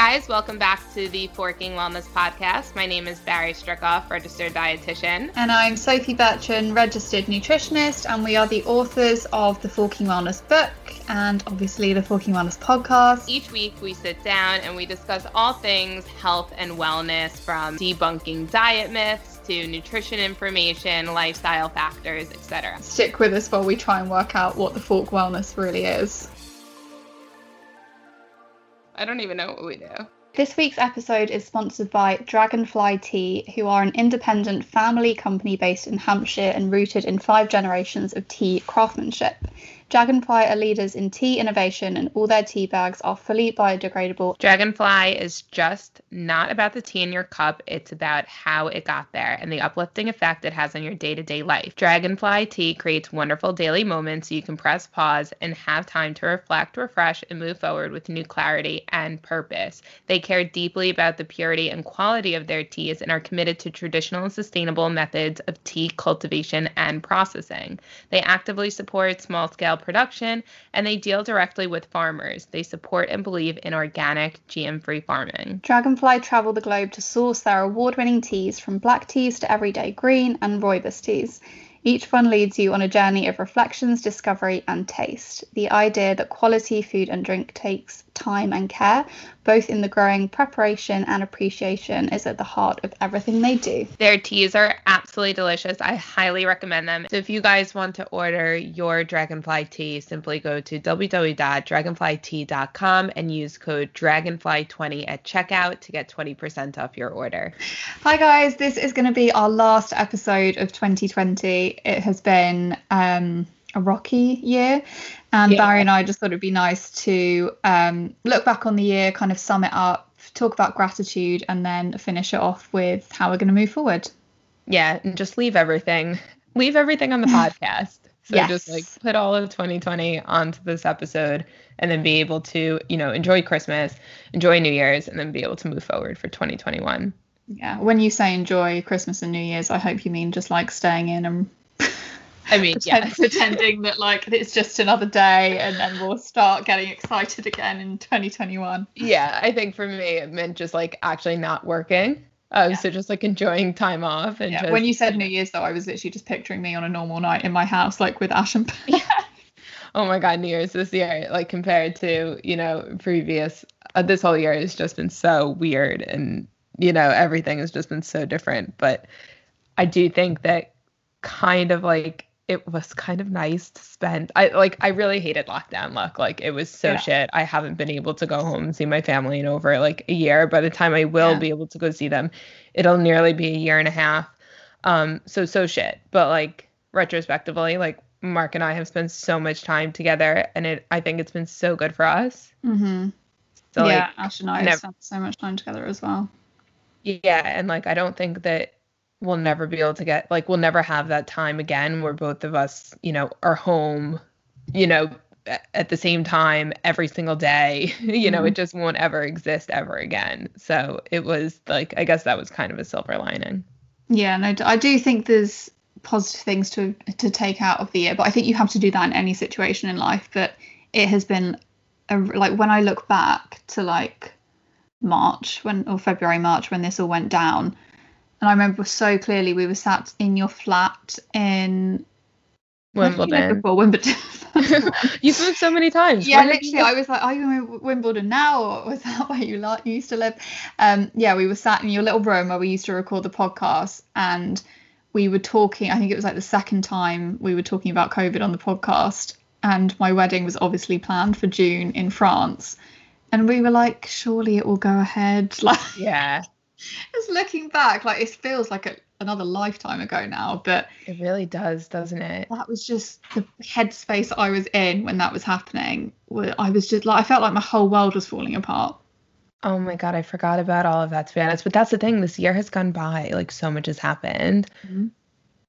guys. Welcome back to the Forking Wellness Podcast. My name is Bari Stricoff, registered dietitian. And I'm Sophie Bertrand, registered nutritionist, and we are the authors of the Forking Wellness book and obviously the Forking Wellness podcast. Each week we sit down and we discuss all things health and wellness from debunking diet myths to nutrition information, lifestyle factors, etc. Stick with us while we try and work out what the Fork Wellness really is. I don't even know what we do. This week's episode is sponsored by Dragonfly Tea, who are an independent family company based in Hampshire and rooted in five generations of tea craftsmanship. Dragonfly are leaders in tea innovation, and all their tea bags are fully biodegradable. Dragonfly is just not about the tea in your cup, it's about how it got there and the uplifting effect it has on your day to day life. Dragonfly tea creates wonderful daily moments so you can press pause and have time to reflect, refresh, and move forward with new clarity and purpose. They care deeply about the purity and quality of their teas and are committed to traditional and sustainable methods of tea cultivation and processing. They actively support small scale production, and they deal directly with farmers. They support and believe in organic, GM free farming. Dragonfly travel the globe to source their award winning teas from black teas to everyday green and rooibos teas. Each one leads you on a journey of reflections, discovery, and taste. The idea that quality food and drink takes time and care, both in the growing preparation and appreciation, is at the heart of everything they do. Their teas are absolutely delicious. I highly recommend them. So if you guys want to order your Dragonfly tea, simply go to www.dragonflytea.com and use code Dragonfly20 at checkout to get 20% off your order. Hi guys, this is going to be our last episode of 2020. It has been um, a rocky year, and Yeah. Barry and I just thought it'd be nice to um, look back on the year, kind of sum it up, talk about gratitude, and then finish it off with how we're going to move forward. Yeah, and just leave everything. Leave everything on the podcast. So just like put all of 2020 onto this episode and then be able to, you know, enjoy Christmas, enjoy New Year's, and then be able to move forward for 2021. Yeah, when you say enjoy Christmas and New Year's, I hope you mean just like staying in and I mean, yeah. pretending that like it's just another day, and then we'll start getting excited again in 2021. Yeah, I think for me it meant just like actually not working. Uh, Yeah. So just like enjoying time off and Yeah. just When you said New Year's, though, I was literally just picturing me on a normal night in my house, like with Ash and yeah. oh my god, New Year's this year, like compared to you know previous, uh, this whole year has just been so weird and you know everything has just been so different. But I do think that kind of like it was kind of nice to spend. I like I really hated lockdown luck. Like it was so Yeah. shit. I haven't been able to go home and see my family in over like a year. By the time I will Yeah. be able to go see them, it'll nearly be a year and a half. Um, so so shit. But like retrospectively, like Mark and I have spent so much time together, and it I think it's been so good for us. Mm-hmm. So yeah, like Ash and I never- have spent so much time together as well. yeah, and like I don't think that we'll never be able to get like we'll never have that time again where both of us, you know, are home, you know, at the same time every single day. you know, it mm-hmm. just won't ever exist ever again. So it was like I guess that was kind of a silver lining. Yeah, no, I do think there's positive things to to take out of the year, but I think you have to do that in any situation in life. But it has been a, like when I look back to like March when or February March when this all went down, and I remember so clearly we were sat in your flat in Wimbledon. before Wimbledon. You've moved so many times. yeah, have you literally, I was like, "Are you in Wimbledon now, or was that where you like you used to live?" Um, yeah, we were sat in your little room where we used to record the podcast, and we were talking. I think it was like the second time we were talking about COVID on the podcast, and my wedding was obviously planned for June in France, and we were like, "Surely it will go ahead." Like, Yeah, just looking back, like it feels like a, another lifetime ago now, but it really does, doesn't it? that was just the headspace I was in when that was happening. I was just like, I felt like my whole world was falling apart. Oh my god, I forgot about all of that to be honest. But that's the thing, this year has gone by, like so much has happened. Mhm.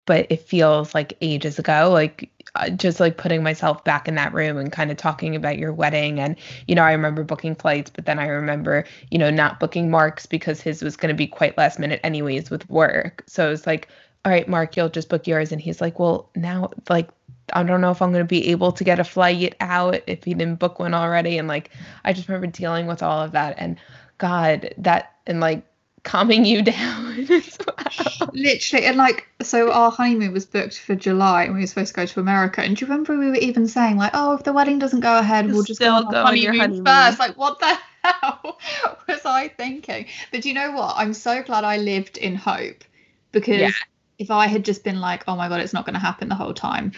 But it feels like ages ago, like uh, just like putting myself back in that room and kind of talking about your wedding and you know, I remember booking flights, but then I remember, you know, not booking Mark's because his was going to be quite last minute anyways with work. So it was like, all right, Mark, you'll just book yours and he's like, "Well, now like I don't know if I'm going to be able to get a flight out if he didn't book one already." And like I just remember dealing with all of that and God, that and like calming you down well. Literally, and like, so our honeymoon was booked for July, and we were supposed to go to America. And do you remember we were even saying like, oh, if the wedding doesn't go ahead, we'll just go on go our on your honeymoon, honeymoon. first. Like, what the hell was I thinking? But do you know what? I'm so glad I lived in hope because Yeah. if I had just been like, oh my god, it's not going to happen the whole time,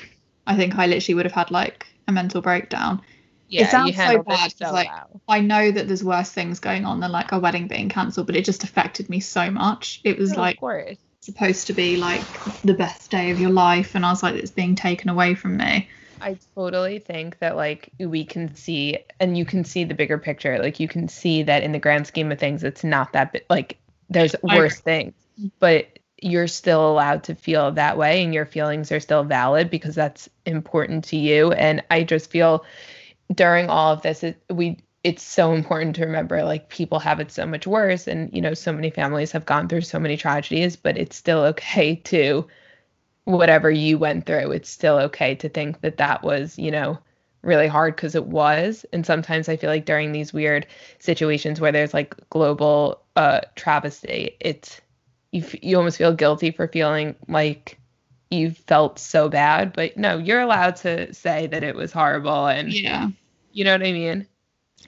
I think I literally would have had like a mental breakdown. Yeah, sounds you so bad, so like. I know that there's worse things going on than like a wedding being cancelled, but it just affected me so much. It was No, like supposed to be like the best day of your life and I was like it's being taken away from me. I totally think that like we can see and you can see the bigger picture. Like you can see that in the grand scheme of things it's not that bi- like there's worse things. But you're still allowed to feel that way and your feelings are still valid because that's important to you and I just feel during all of this it, we it's so important to remember like people have it so much worse and you know so many families have gone through so many tragedies but it's still okay to whatever you went through it's still okay to think that that was you know really hard because it was. And sometimes i feel like during these weird situations where there's like global uh travesty it's you, f- you almost feel guilty for feeling like you felt so bad but no you're allowed to say that it was horrible and Yeah. you know what i mean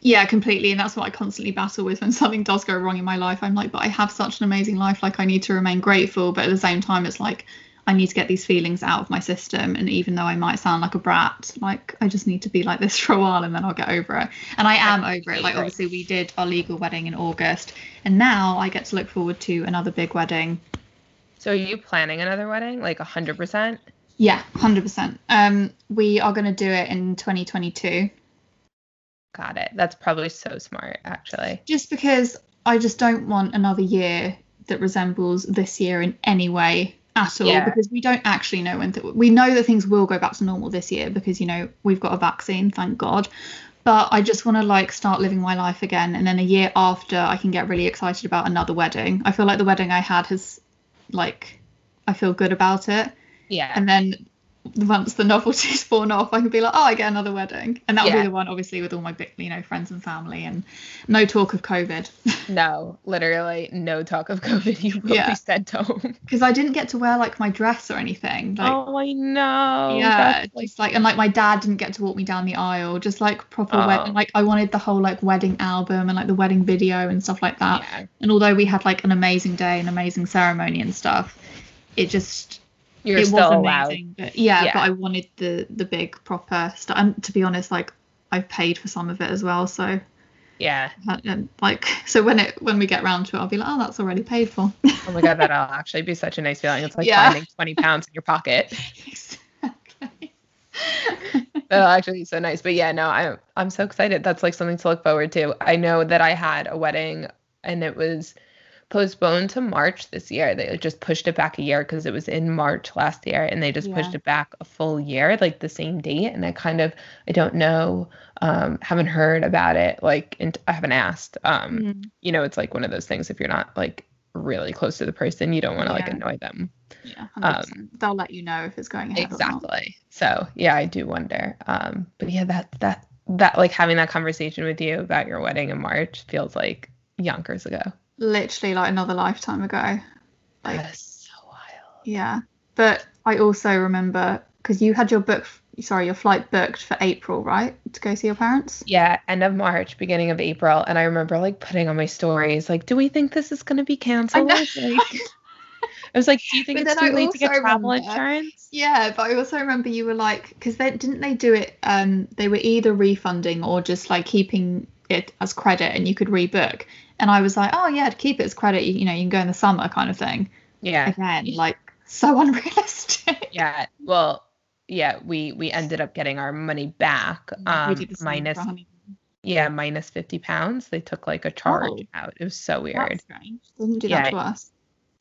Yeah, completely. And that's what I constantly battle with when something does go wrong in my life. I'm like, but I have such an amazing life. Like, I need to remain grateful. But at the same time, it's like, I need to get these feelings out of my system. And even though I might sound like a brat, like, I just need to be like this for a while and then I'll get over it. And I am over it. Like, obviously, we did our legal wedding in August. And now I get to look forward to another big wedding so are you planning another wedding like 100% Yeah, hundred percent. Um, we are going to do it in 2022, got it that's probably so smart actually just because I just don't want another year that resembles this year in any way at all. Yeah. Because we don't actually know when th- we know that things will go back to normal this year because you know we've got a vaccine, thank God. But I just want to like start living my life again, and then a year after, I can get really excited about another wedding. I feel like the wedding I had has, like, I feel good about it. yeah and then once the novelty's worn off, I can be like, oh, I get another wedding, and that'll Yeah. be the one, obviously, with all my big, you know, friends and family, and no talk of COVID, No, literally no talk of COVID. You will Yeah. be sent home. because I didn't get to wear like my dress or anything. Like, oh, I know. yeah, like, just like, and like my dad didn't get to walk me down the aisle, just like proper Oh. wedding. Like I wanted the whole like wedding album and like the wedding video and stuff like that. yeah. And although we had like an amazing day, an amazing ceremony and stuff, it just You're it still was allowed. amazing. But yeah, Yeah. but I wanted the the big proper stuff. And to be honest, like I've paid for some of it as well. So Yeah. um, like so when it when we get round to it, I'll be like, oh, that's already paid for. Oh my god, that'll actually be such a nice feeling. It's like Yeah. finding 20 pounds in your pocket. exactly. That'll actually be so nice. But yeah, no, I'm I'm so excited. That's like something to look forward to. I know that I had a wedding and it was postponed to March this year. They just pushed it back a year because it was in March last year and they just pushed it back a full year, like the same date. And I kind of I don't know, um, haven't heard about it. Like and I haven't asked. Um, Mm, you know, it's like one of those things if you're not like really close to the person, you don't want to like annoy them. yeah, Um, they'll let you know if it's going ahead or not. Exactly. So yeah, I do wonder. Um, but yeah, that that that like having that conversation with you about your wedding in March feels like yonkers ago. Literally like another lifetime ago. Like that is so wild. Yeah, but I also remember because you had your book, sorry, your flight booked for April, right, to go see your parents. Yeah, end of March, beginning of April, and I remember like putting on my stories like, do we think this is going to be canceled? know. Like, I was like, do you think But it's too I late to get travel remember- insurance? Yeah, but I also remember you were like, because they didn't they do it? Um, they were either refunding or just like keeping it as credit, and you could rebook. And I was like, oh yeah, to keep it as credit, you, you know, you can go in the summer, kind of thing. Yeah. Again, like so unrealistic. Yeah. Well, yeah, we we ended up getting our money back. Um, did the same minus yeah, minus fifty pounds. They took like a charge Oh. out. It was so weird. That's strange. Didn't do Yeah. that to us.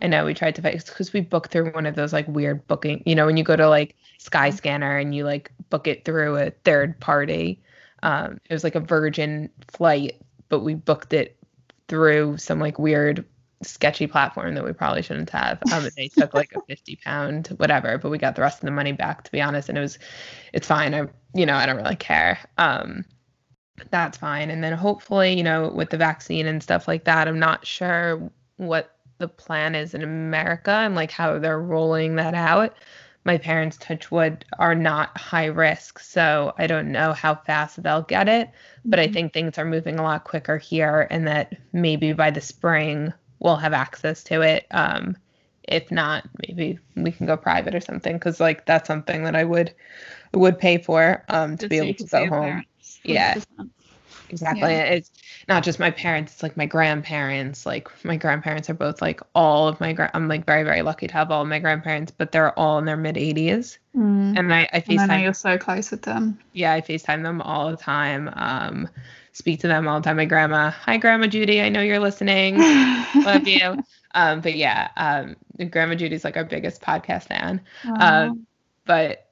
I know we tried to fix because we booked through one of those like weird booking. You know, when you go to like Skyscanner and you like book it through a third party. Um, it was like a Virgin flight, but we booked it through some like weird sketchy platform that we probably shouldn't have. Um, they took like a fifty pound whatever, but we got the rest of the money back to be honest, and it was, it's fine. I you know I don't really care. Um, that's fine. And then hopefully, you know, with the vaccine and stuff like that, I'm not sure what the plan is in America and like how they're rolling that out. My parents, touch wood, are not high risk, so I don't know how fast they'll get it. But I Mhm. think things are moving a lot quicker here, and that maybe by the spring we'll have access to it. Um, if not, maybe we can go private or something, because like that's something that I would would pay for um, to Just be able to go home. parents. Yeah. 100%. Exactly. Yeah. It's not just my parents, it's like my grandparents. Like my grandparents are both like all of my gra- I'm like very, very lucky to have all of my grandparents, but they're all in their mid 80s. Mm. And I, I And FaceTime you're so close with them. yeah, I FaceTime them all the time. Um, speak to them all the time. My grandma, hi grandma Judy, I know you're listening. Love you. Um, but yeah, um, grandma Judy's like our biggest podcast fan. Wow. Um, but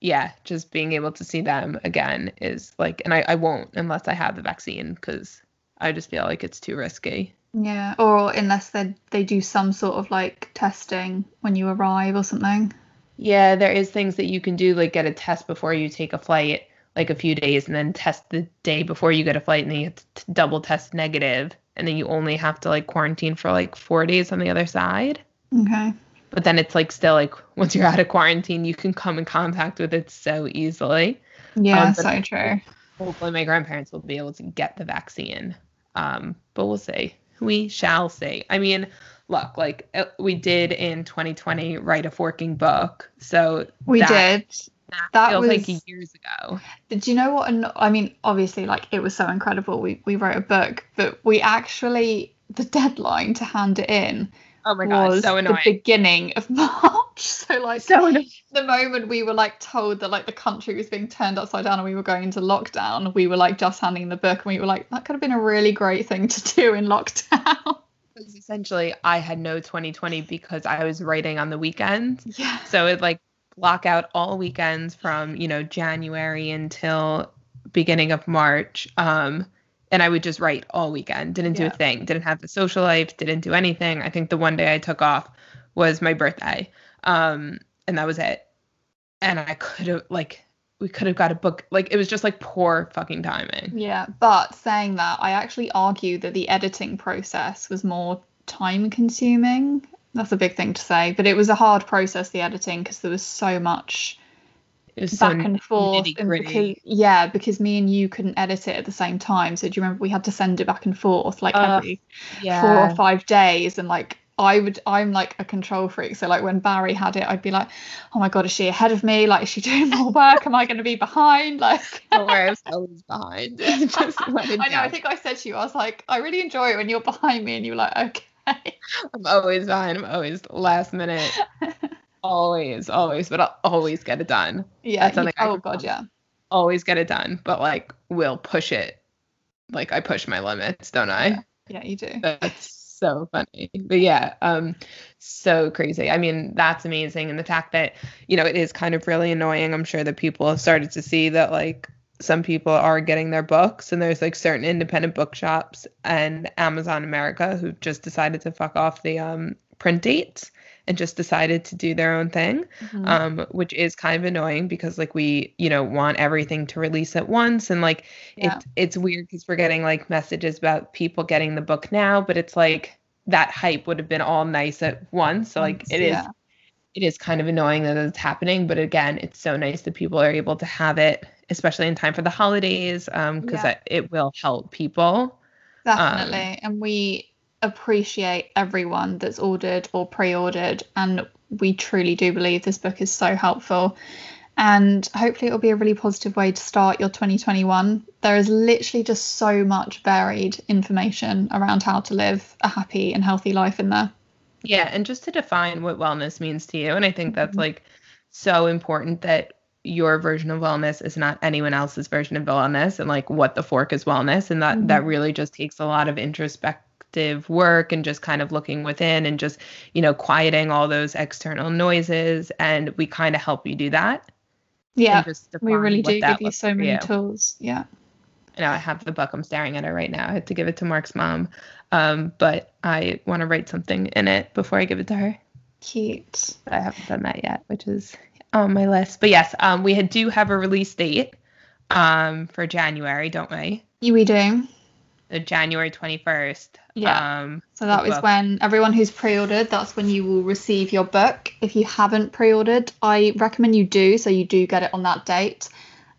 yeah, just being able to see them again is like, and I, I won't unless I have the vaccine because I just feel like it's too risky. yeah, or unless they they do some sort of like testing when you arrive or something. Yeah, there is things that you can do, like get a test before you take a flight, like a few days, and then test the day before you get a flight, and then you have to t- double test negative, and then you only have to like quarantine for like four days on the other side. Okay. But then it's like still like once you're out of quarantine, you can come in contact with it so easily. Yeah, Um, so true. hopefully my grandparents will be able to get the vaccine um but we'll see we shall see i mean look like uh, we did in 2020 write a forking book so We that, did. that, that feels like was- years ago Did you know what? I mean, obviously, like it was so incredible. We we wrote a book, but we actually the deadline to hand it in oh my god was so the beginning of March. So like so annoying the moment we were like told that like the country was being turned upside down and we were going into lockdown, we were like just handing the book and we were like, that could have been a really great thing to do in lockdown. Because essentially i had no 2020 because i was writing on the weekends yeah. So it like block out all weekends from, you know, January until beginning of March. Um, and I would just write all weekend. Didn't do Yeah. a thing. Didn't have the social life. Didn't do anything. I think the one day I took off was my birthday. Um, and that was it. And I could have like we could have got a book. Like it was just like poor fucking timing. Yeah. But saying that, I actually argue that the editing process was more time consuming. That's a big thing to say, but it was a hard process, the editing, because there was so much Was so back and forth. And because, yeah, because me and you couldn't edit it at the same time. So do you remember we had to send it back and forth like Ugh, every yeah. four or five days and like I would I'm like a control freak so like when Bari had it I'd be like oh my god is she ahead of me like is she doing more work am I going to be behind like Don't worry, I was always behind. I know I think I said to you I was like I really enjoy it when you're behind me and you were like okay I'm always behind. I'm always last minute. Always, always, but I'll always get it done. yeah That's something oh god yeah Always get it done, but like we'll push it. Like I push my limits, don't I? Yeah. yeah you do That's so funny. But yeah, um so crazy. I mean, that's amazing and the fact that, you know, it is kind of really annoying. I'm sure that people have started to see that like some people are getting their books and there's like certain independent bookshops and Amazon America who've just decided to fuck off the um print dates and just decided to do their own thing Mhm. um, which is kind of annoying because like we you know want everything to release at once and like Yeah. it's it's weird because we're getting like messages about people getting the book now but it's like that hype would have been all nice at once so like it is yeah. it is kind of annoying that it's happening but again it's so nice that people are able to have it especially in time for the holidays um because Yeah. it will help people Definitely. and we appreciate everyone that's ordered or pre ordered. And we truly do believe this book is so helpful. And hopefully, it'll be a really positive way to start your 2021. There is literally just so much varied information around how to live a happy and healthy life in there. Yeah, and just to define what wellness means to you. And I think that's Mhm. like so important that your version of wellness is not anyone else's version of wellness and like what the fork is wellness. And that that Mhm. really just takes a lot of work and just kind of looking within and just, you know, quieting all those external noises. And we kind of help you do that. Yeah, we really do give you so many you. tools. Yeah. I know I have the book. I'm staring at it right now. I had to give it to Mark's mom. Um, but I want to write something in it before I give it to her. Cute. but I haven't done that yet, which is on my list. But yes, um, we do have a release date um, for January, don't we? You, we do. January 21st. Yeah. Um, So that was book. when everyone who's pre-ordered, that's when you will receive your book. If you haven't pre-ordered, I recommend you do, so you do get it on that date.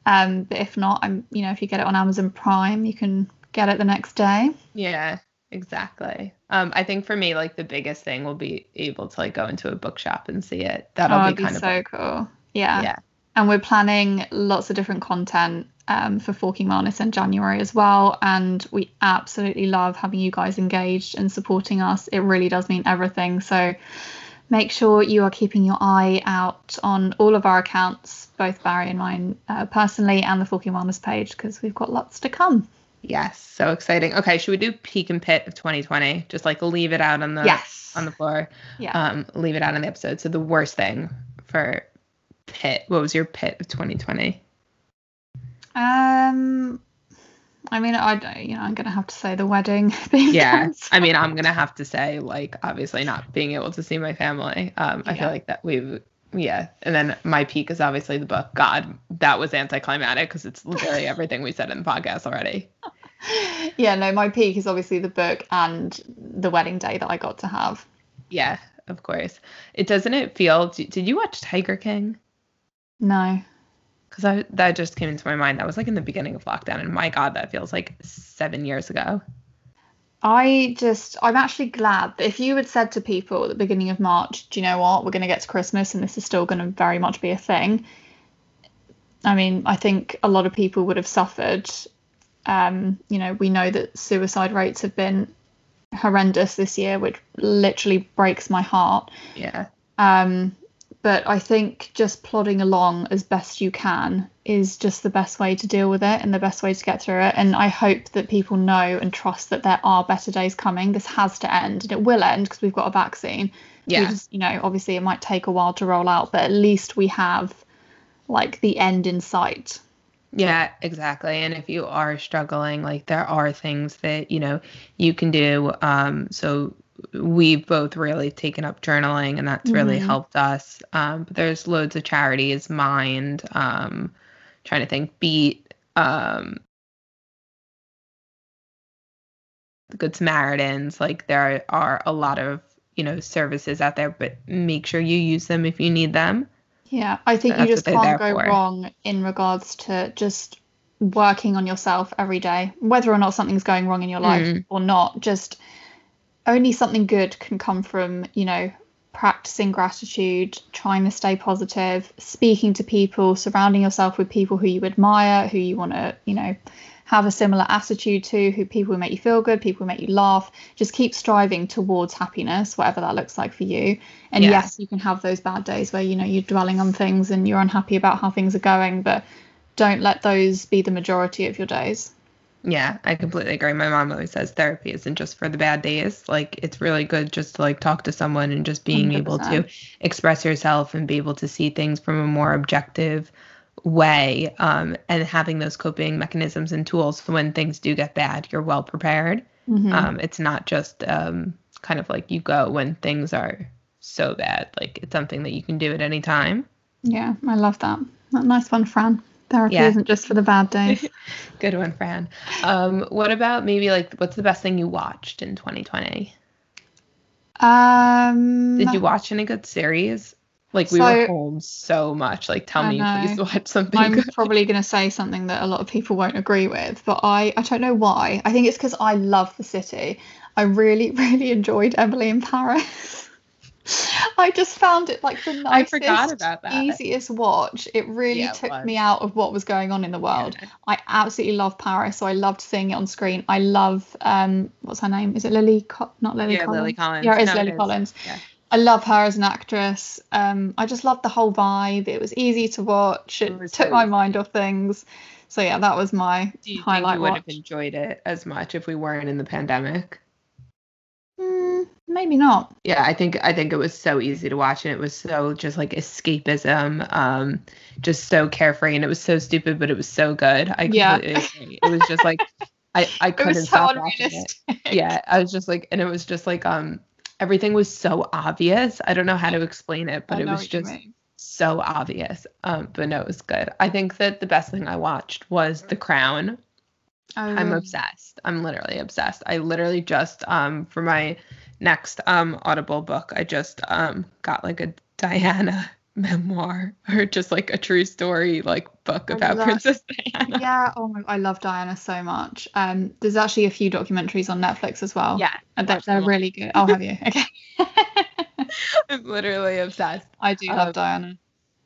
Um, but if not, I'm you know if you get it on Amazon Prime, you can get it the next day. Yeah, exactly. Um, I think for me, like the biggest thing will be able to like go into a bookshop and see it. That'll oh, be kind of so cool. Yeah. yeah. And we're planning lots of different content um, for Forking Wellness in January as well. And we absolutely love having you guys engaged and supporting us. It really does mean everything. So make sure you are keeping your eye out on all of our accounts, both Bari and mine uh, personally, and the Forking Wellness page, because we've got lots to come. Yes, so exciting. Okay, should we do peak and pit of 2020? Just like leave it out on the yes. on the floor. yeah. Um, leave it out on the episode. So the worst thing for pit. What was your pit of 2020? um, I mean, I you know I'm gonna have to say the wedding being Yeah, cancelled. I mean, I'm gonna have to say, like, obviously not being able to see my family. Um, I Yeah. feel like that we've, yeah. And then my peak is obviously the book. God, that was anticlimactic because it's literally everything we said in the podcast already. yeah, no, my peak is obviously the book and the wedding day that I got to have. Yeah, of course. It doesn't it feel? Did you watch Tiger King? No. Because I that just came into my mind. That was like in the beginning of lockdown, and my God, that feels like seven years ago. I just, I'm actually glad that if you had said to people at the beginning of March, do you know what, we're going to get to Christmas and this is still going to very much be a thing. I mean, I think a lot of people would have suffered. Um, you know, we know that suicide rates have been horrendous this year, which literally breaks my heart. Yeah. Um, but I think just plodding along as best you can is just the best way to deal with it and the best way to get through it. And I hope that people know and trust that there are better days coming. This has to end and it will end because we've got a vaccine. We Yeah. just- you know, obviously it might take a while to roll out, but at least we have like the end in sight. Yeah, exactly. And if you are struggling, like there are things that, you know, you can do. Um, so we've both really taken up journaling and that's really Mhm. helped us. Um, but there's loads of charities, Mind, um, trying to think, Beat, um, the Good Samaritans. Like there are a lot of, you know, services out there, but make sure you use them if you need them. Yeah, I think That's you just can't go for. wrong in regards to just working on yourself every day, whether or not something's going wrong in your life Mm. or not. Just only something good can come from, you know, practicing gratitude, trying to stay positive, speaking to people, surrounding yourself with people who you admire, who you want to, you know, have a similar attitude to, who people who make you feel good, people who make you laugh. Just keep striving towards happiness, whatever that looks like for you. And Yeah. yes, you can have those bad days where, you know, you're dwelling on things and you're unhappy about how things are going, but don't let those be the majority of your days. Yeah, I completely agree. My mom always says therapy isn't just for the bad days. Like it's really good just to like talk to someone and just being able to express yourself and be able to see things from a more objective way um, and having those coping mechanisms and tools so when things do get bad you're well prepared Mhm. um, it's not just um, kind of like you go when things are so bad like it's something that you can do at any time yeah, I love that. That nice one, Fran. Therapy Yeah. isn't just for the bad days. good one fran um, what about maybe like what's the best thing you watched in 2020 um, Did you watch any good series? Like we So- were home so much. Like tell I me, know. please watch something I'm good. probably going to say something that a lot of people won't agree with, but I, I don't know why. I think it's because I love the city. I really, really enjoyed Emily in Paris. I just found it like the nicest, I forgot about that. easiest watch. It really Yeah, it took was. me out of what was going on in the world. Yeah. I absolutely love Paris, so I loved seeing it on screen. I love um, what's her name? Is it Lily? Co- not Lily Yeah, Collins. Lily Collins. Yeah, it is No, it Lily is. Collins. Yeah. I love her as an actress. Um, I just loved the whole vibe. It was easy to watch. It, It took so my easy. mind off things. So yeah, that was my Do you think highlight you would watch. have enjoyed it as much if we weren't in the pandemic? Mm, maybe not. Yeah, I think I think it was so easy to watch and it was so just like escapism, um, just so carefree and it was so stupid, but it was so good. I Yeah. agree. It was just like I, I couldn't so stop watching it. unrealistic. yeah i was just like and it was just like um everything was so obvious i don't know how to explain it but it was just so obvious um but no it was good i think that the best thing i watched was the crown Oh, I'm obsessed. I'm literally obsessed. I literally just um for my next um Audible book, I just um got like a Diana memoir or just like a true story like book about love- Princess Diana. Yeah, oh my, I love Diana so much. Um, there's actually a few documentaries on Netflix as well. Yeah, and they're, they're really good. Oh, have you? Okay. I'm literally obsessed. I do love Um, Diana.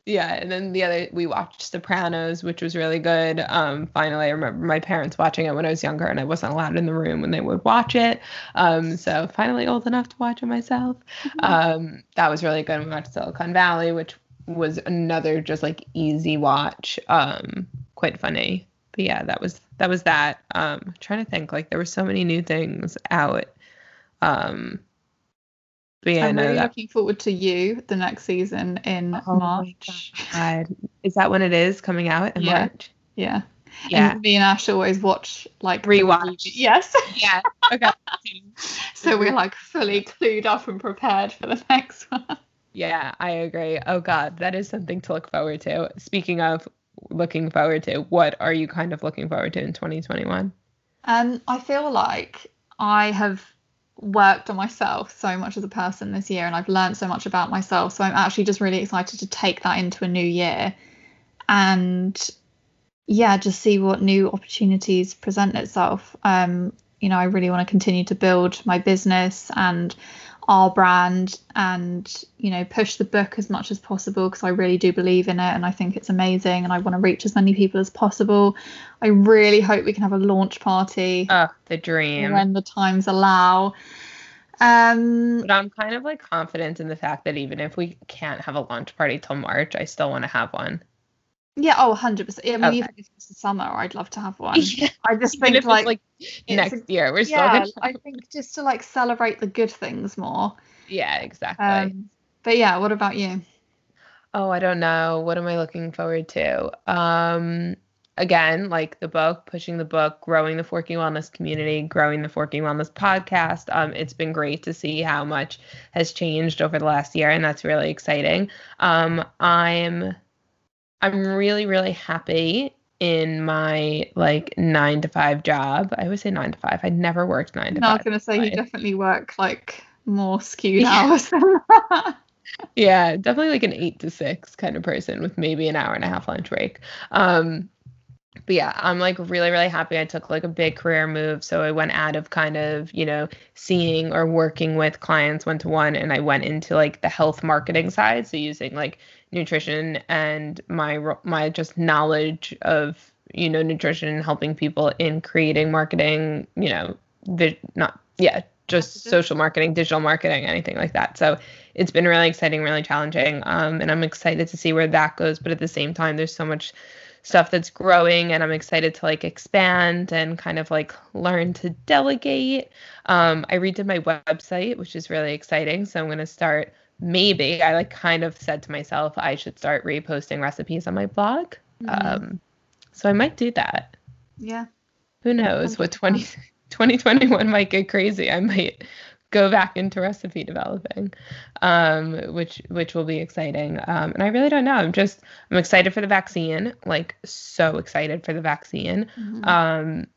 Yeah, and then the other we watched Sopranos, which was really good. Um, finally, I remember my parents watching it when I was younger, and I wasn't allowed in the room when they would watch it. Um, so finally old enough to watch it myself. Um, that was really good. We watched Silicon Valley, which was another just like easy watch. Um, quite funny. But yeah, that was that was that. Um, trying to think like there were so many new things out. Um, but yeah, I'm no, really that, looking forward to you the next season in Oh March. Is that when it is coming out in Yeah. March? Yeah. Yeah. And me and Ash always watch like Rewatch. Yes. Yeah. Okay. so we're like fully clued up and prepared for the next one. yeah, I agree. Oh God, that is something to look forward to. Speaking of looking forward to, what are you kind of looking forward to in 2021? Um, I feel like I have worked on myself so much as a person this year and I've learned so much about myself. So I'm actually just really excited to take that into a new year and yeah, just see what new opportunities present itself. Um, you know, I really want to continue to build my business and our brand and you know push the book as much as possible because I really do believe in it and I think it's amazing and I want to reach as many people as possible. I really hope we can have a launch party Oh, the dream. when the times allow. Um, But I'm kind of like confident in the fact that even if we can't have a launch party till March, I still want to have one. Yeah, oh, 100%. I mean, Okay. even if it's the summer, I'd love to have one. Yeah, I just Even think like, like next a- year, we're still yeah, gonna. I think just to like celebrate the good things more. yeah, exactly. Um, but yeah, what about you? Oh, I don't know. What am I looking forward to? Um, again, like the book, pushing the book, growing the Forking Wellness community, growing the Forking Wellness podcast. Um, it's been great to see how much has changed over the last year, and that's really exciting. Um, I'm I'm really, really happy in my like nine to five job. I always say nine to five. I never worked nine to No, I was five. going to say you definitely work like more skewed Yeah. hours than that. Yeah, definitely like an eight to six kind of person with maybe an hour and a half lunch break. Um, but yeah, I'm like really, really happy. I took like a big career move. So I went out of kind of, you know, seeing or working with clients one to one and I went into like the health marketing side. So using like nutrition and my my just knowledge of, you know, nutrition helping people in creating marketing, you know, vi- not yeah, just social marketing, digital marketing, anything like that. So it's been really exciting, really challenging. Um, and I'm excited to see where that goes. But at the same time, there's so much stuff that's growing, and I'm excited to like expand and kind of like learn to delegate. Um, I redid my website, which is really exciting. So I'm gonna start. Maybe I like kind of said to myself I should start reposting recipes on my blog. Mhm. Um, so I might do that. yeah. Who knows what 20, 2021 might get crazy. I might go back into recipe developing, um, which which will be exciting. Um, and I really don't know. I'm just I'm excited for the vaccine, like so excited for the vaccine. Mhm. Um,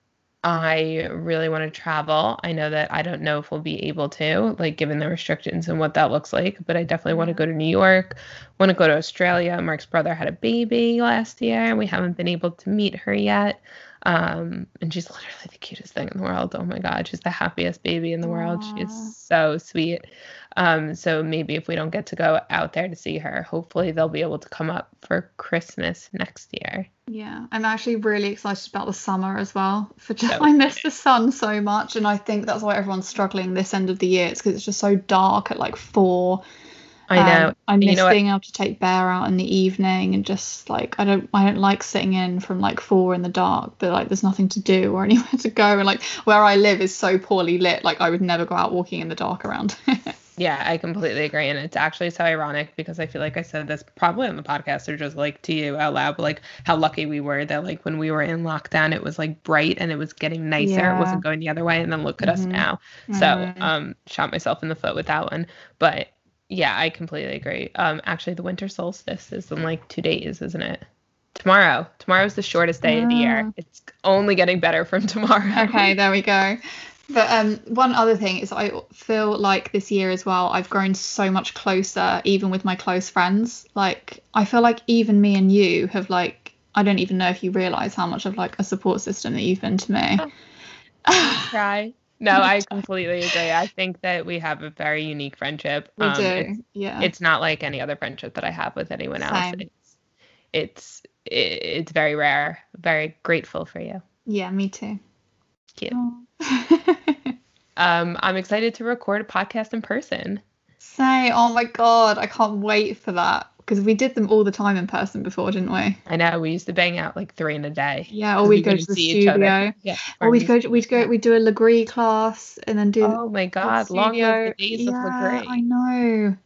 I really want to travel. I know that I don't know if we'll be able to, like given the restrictions and what that looks like, but I definitely want to go to New York, want to go to Australia. Mark's brother had a baby last year. and We haven't been able to meet her yet. Um, and she's literally the cutest thing in the world. Oh my God, she's the happiest baby in the world. She's so sweet. Um, so maybe if we don't get to go out there to see her, hopefully they'll be able to come up for Christmas next year. Yeah, I'm actually really excited about the summer as well. For just, I miss the sun so much, and I think that's why everyone's struggling this end of the year. It's because it's just so dark at like four. I know. Um, I You miss know what? being able to take Bear out in the evening and just like I don't I don't like sitting in from like four in the dark, but like there's nothing to do or anywhere to go, and like where I live is so poorly lit, like I would never go out walking in the dark around. Yeah, I completely agree. And it's actually so ironic because I feel like I said this probably on the podcast or just like to you out loud, but like how lucky we were that like when we were in lockdown, it was like bright and it was getting nicer. It wasn't going the other way. And then look at us Mhm. now. I So um shot myself in the foot with that one. But yeah, I completely agree. Um actually the winter solstice is in like two days, isn't it? tomorrow. Tomorrow's the shortest day of the year. Ah. It's only getting better from tomorrow. Okay, there we go. But um, one other thing is I feel like this year as well, I've grown so much closer, even with my close friends. Like I feel like even me and you have like I don't even know if you realize how much of like a support system that you've been to me. Try. No, I completely agree. I think that we have a very unique friendship. we Um, do, It's, yeah. it's not like any other friendship that I have with anyone else. It's it's it's very rare. Very grateful for you. yeah, me too. Cute. Oh. Um, I'm excited to record a podcast in person. Say, oh my god, I can't wait for that because we did them all the time in person before, didn't we? I know we used to bang out like three in a day. Yeah, or we'd we go to the see each other. studio. Yeah. Or we'd go, we'd go, we'd do a Lagree class and then do Oh my God! Long studio. live the days yeah, of Lagree. I know.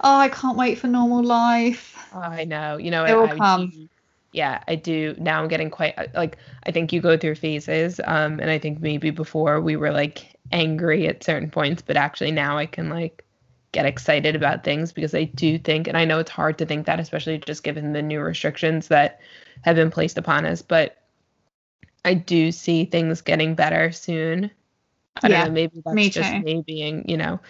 Oh, I can't wait for normal life. Oh, I know. You know, It will I, I come. Yeah, I do. Now I'm getting quite uh, like I think you go through phases, um, and I think maybe before we were like angry at certain points, but actually now I can like get excited about things because I do think, and I know it's hard to think that, especially just given the new restrictions that have been placed upon us, but I do see things getting better soon. I Yeah, don't know, maybe that's me just too. me being, you know,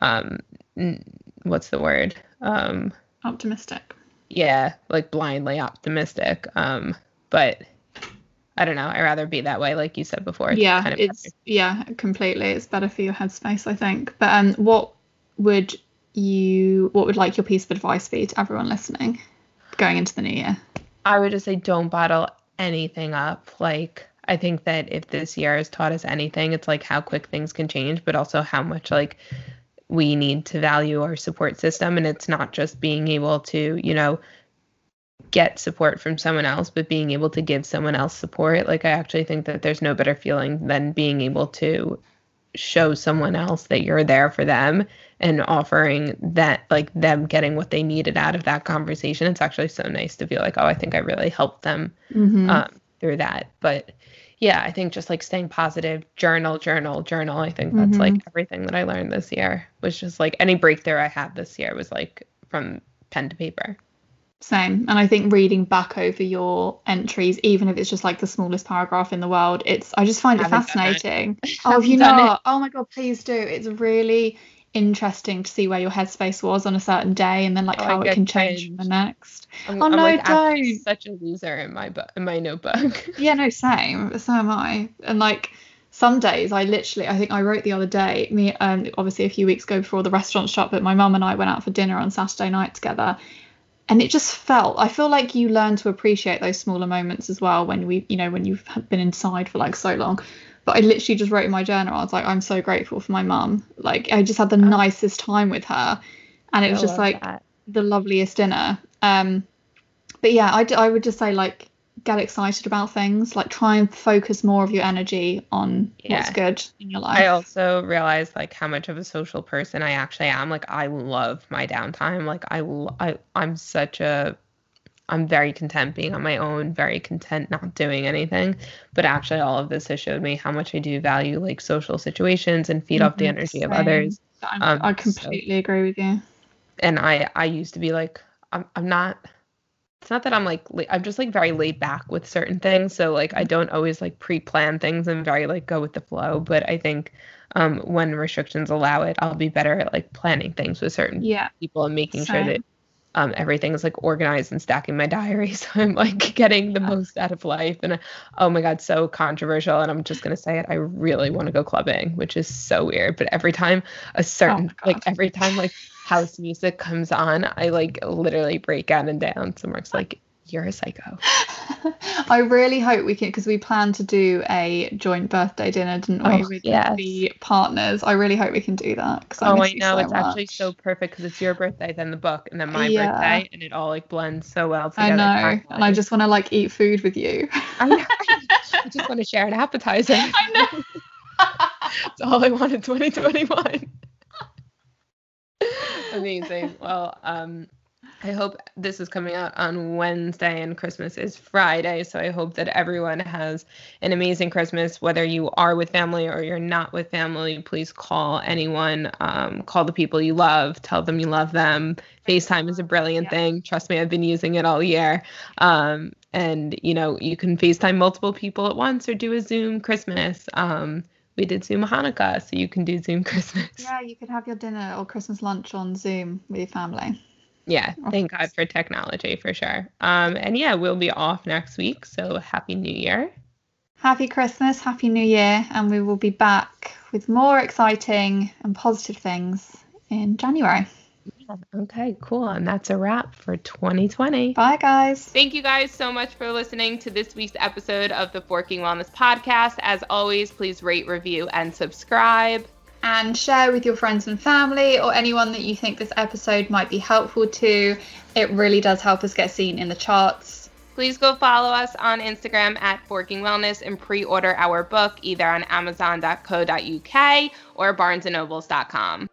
um, n- what's the word? Um, Optimistic. Yeah, like blindly optimistic. Um, but I don't know. I rather be that way, like you said before. yeah, kind of it's yeah, completely. It's better for your headspace, I think. But um, what would you? What would like your piece of advice be to everyone listening going into the new year? I would just say don't bottle anything up. Like I think that if this year has taught us anything, it's like how quick things can change, but also how much like we need to value our support system and it's not just being able to, you know, get support from someone else, but being able to give someone else support. Like I actually think that there's no better feeling than being able to show someone else that you're there for them and offering that like them getting what they needed out of that conversation. It's actually so nice to feel like, oh, I think I really helped them Mm-hmm. um, through that. But yeah, I think just like staying positive, journal, journal, journal. I think that's like mm-hmm. everything that I learned this year was just like any breakthrough I had this year was like from pen to paper. Same. And I think reading back over your entries, even if it's just like the smallest paragraph in the world, it's I just find it it. fascinating. Oh, have you Haven't done not? Oh my god, please do. It's really interesting to see where your headspace was on a certain day and then like Oh, how it can change the next. I'm, Oh, I'm no, like don't. such a loser in my book in my notebook. Yeah, no, same. So am I. And like some days I literally I think I wrote the other day, me um obviously a few weeks ago before the restaurant shut, but my mum and I went out for dinner on Saturday night together. And it just felt I feel like you learn to appreciate those smaller moments as well when we you know when you've been inside for like so long. But I literally just wrote in my journal, I was like, I'm so grateful for my mum. Like I just had the nicest time with her. And it was I just like that. the loveliest dinner. Um, but yeah, I, d- I would just say like get excited about things. Like try and focus more of your energy on what's good in your life. I also realized like how much of a social person I actually am. Like I love my downtime. Like I, l- I I'm such a I'm very content being on my own, very content not doing anything. But actually all of this has showed me how much I do value like social situations and feed off the Mhm, energy of others. Um, I so- completely agree with you. And I I used to be like I'm I'm not it's not that I'm like I'm just like very laid back with certain things. So like I don't always like pre-plan things and very like go with the flow. But I think um, when restrictions allow it, I'll be better at like planning things with certain Yeah. people and making sure that um, everything is like organized and stacking my diary. So I'm like getting the most out of life. And uh, oh my God, so controversial. And I'm just going to say it. I really want to go clubbing, which is so weird. But every time a certain, Oh like every time like house music comes on, I like literally break out and dance. So Mark's like, you're a psycho. I really hope we can because we plan to do a joint birthday dinner, didn't we, Oh, with yes. the partners. I really hope we can do that because I oh, miss I know. so it's actually so perfect because it's your birthday, then the book, and then my Yeah. birthday. And it all like blends so well together. I together. know, and I just want to like eat food with you. I know. I just want to share an appetizer. I know. That's all I want in 2021. Amazing. Well, um, I hope this is coming out on Wednesday and Christmas is Friday. So I hope that everyone has an amazing Christmas, whether you are with family or you're not with family. Please call anyone, um, call the people you love, tell them you love them. FaceTime is a brilliant yeah. thing. Trust me, I've been using it all year. Um, and, you know, you can FaceTime multiple people at once or do a Zoom Christmas. Um, we did Zoom Hanukkah, so you can do Zoom Christmas. Yeah, you could have your dinner or Christmas lunch on Zoom with your family yeah thank god for technology for sure um and yeah we'll be off next week so happy new year happy christmas happy new year and we will be back with more exciting and positive things in january Okay, cool. And that's a wrap for 2020. Bye, guys. Thank you guys so much for listening to this week's episode of the Forking Wellness Podcast. As always, please rate, review, and subscribe and share with your friends and family or anyone that you think this episode might be helpful to. It really does help us get seen in the charts. Please go follow us on Instagram at Forking Wellness and pre order our book either on amazon.co.uk or barnesandnobles.com.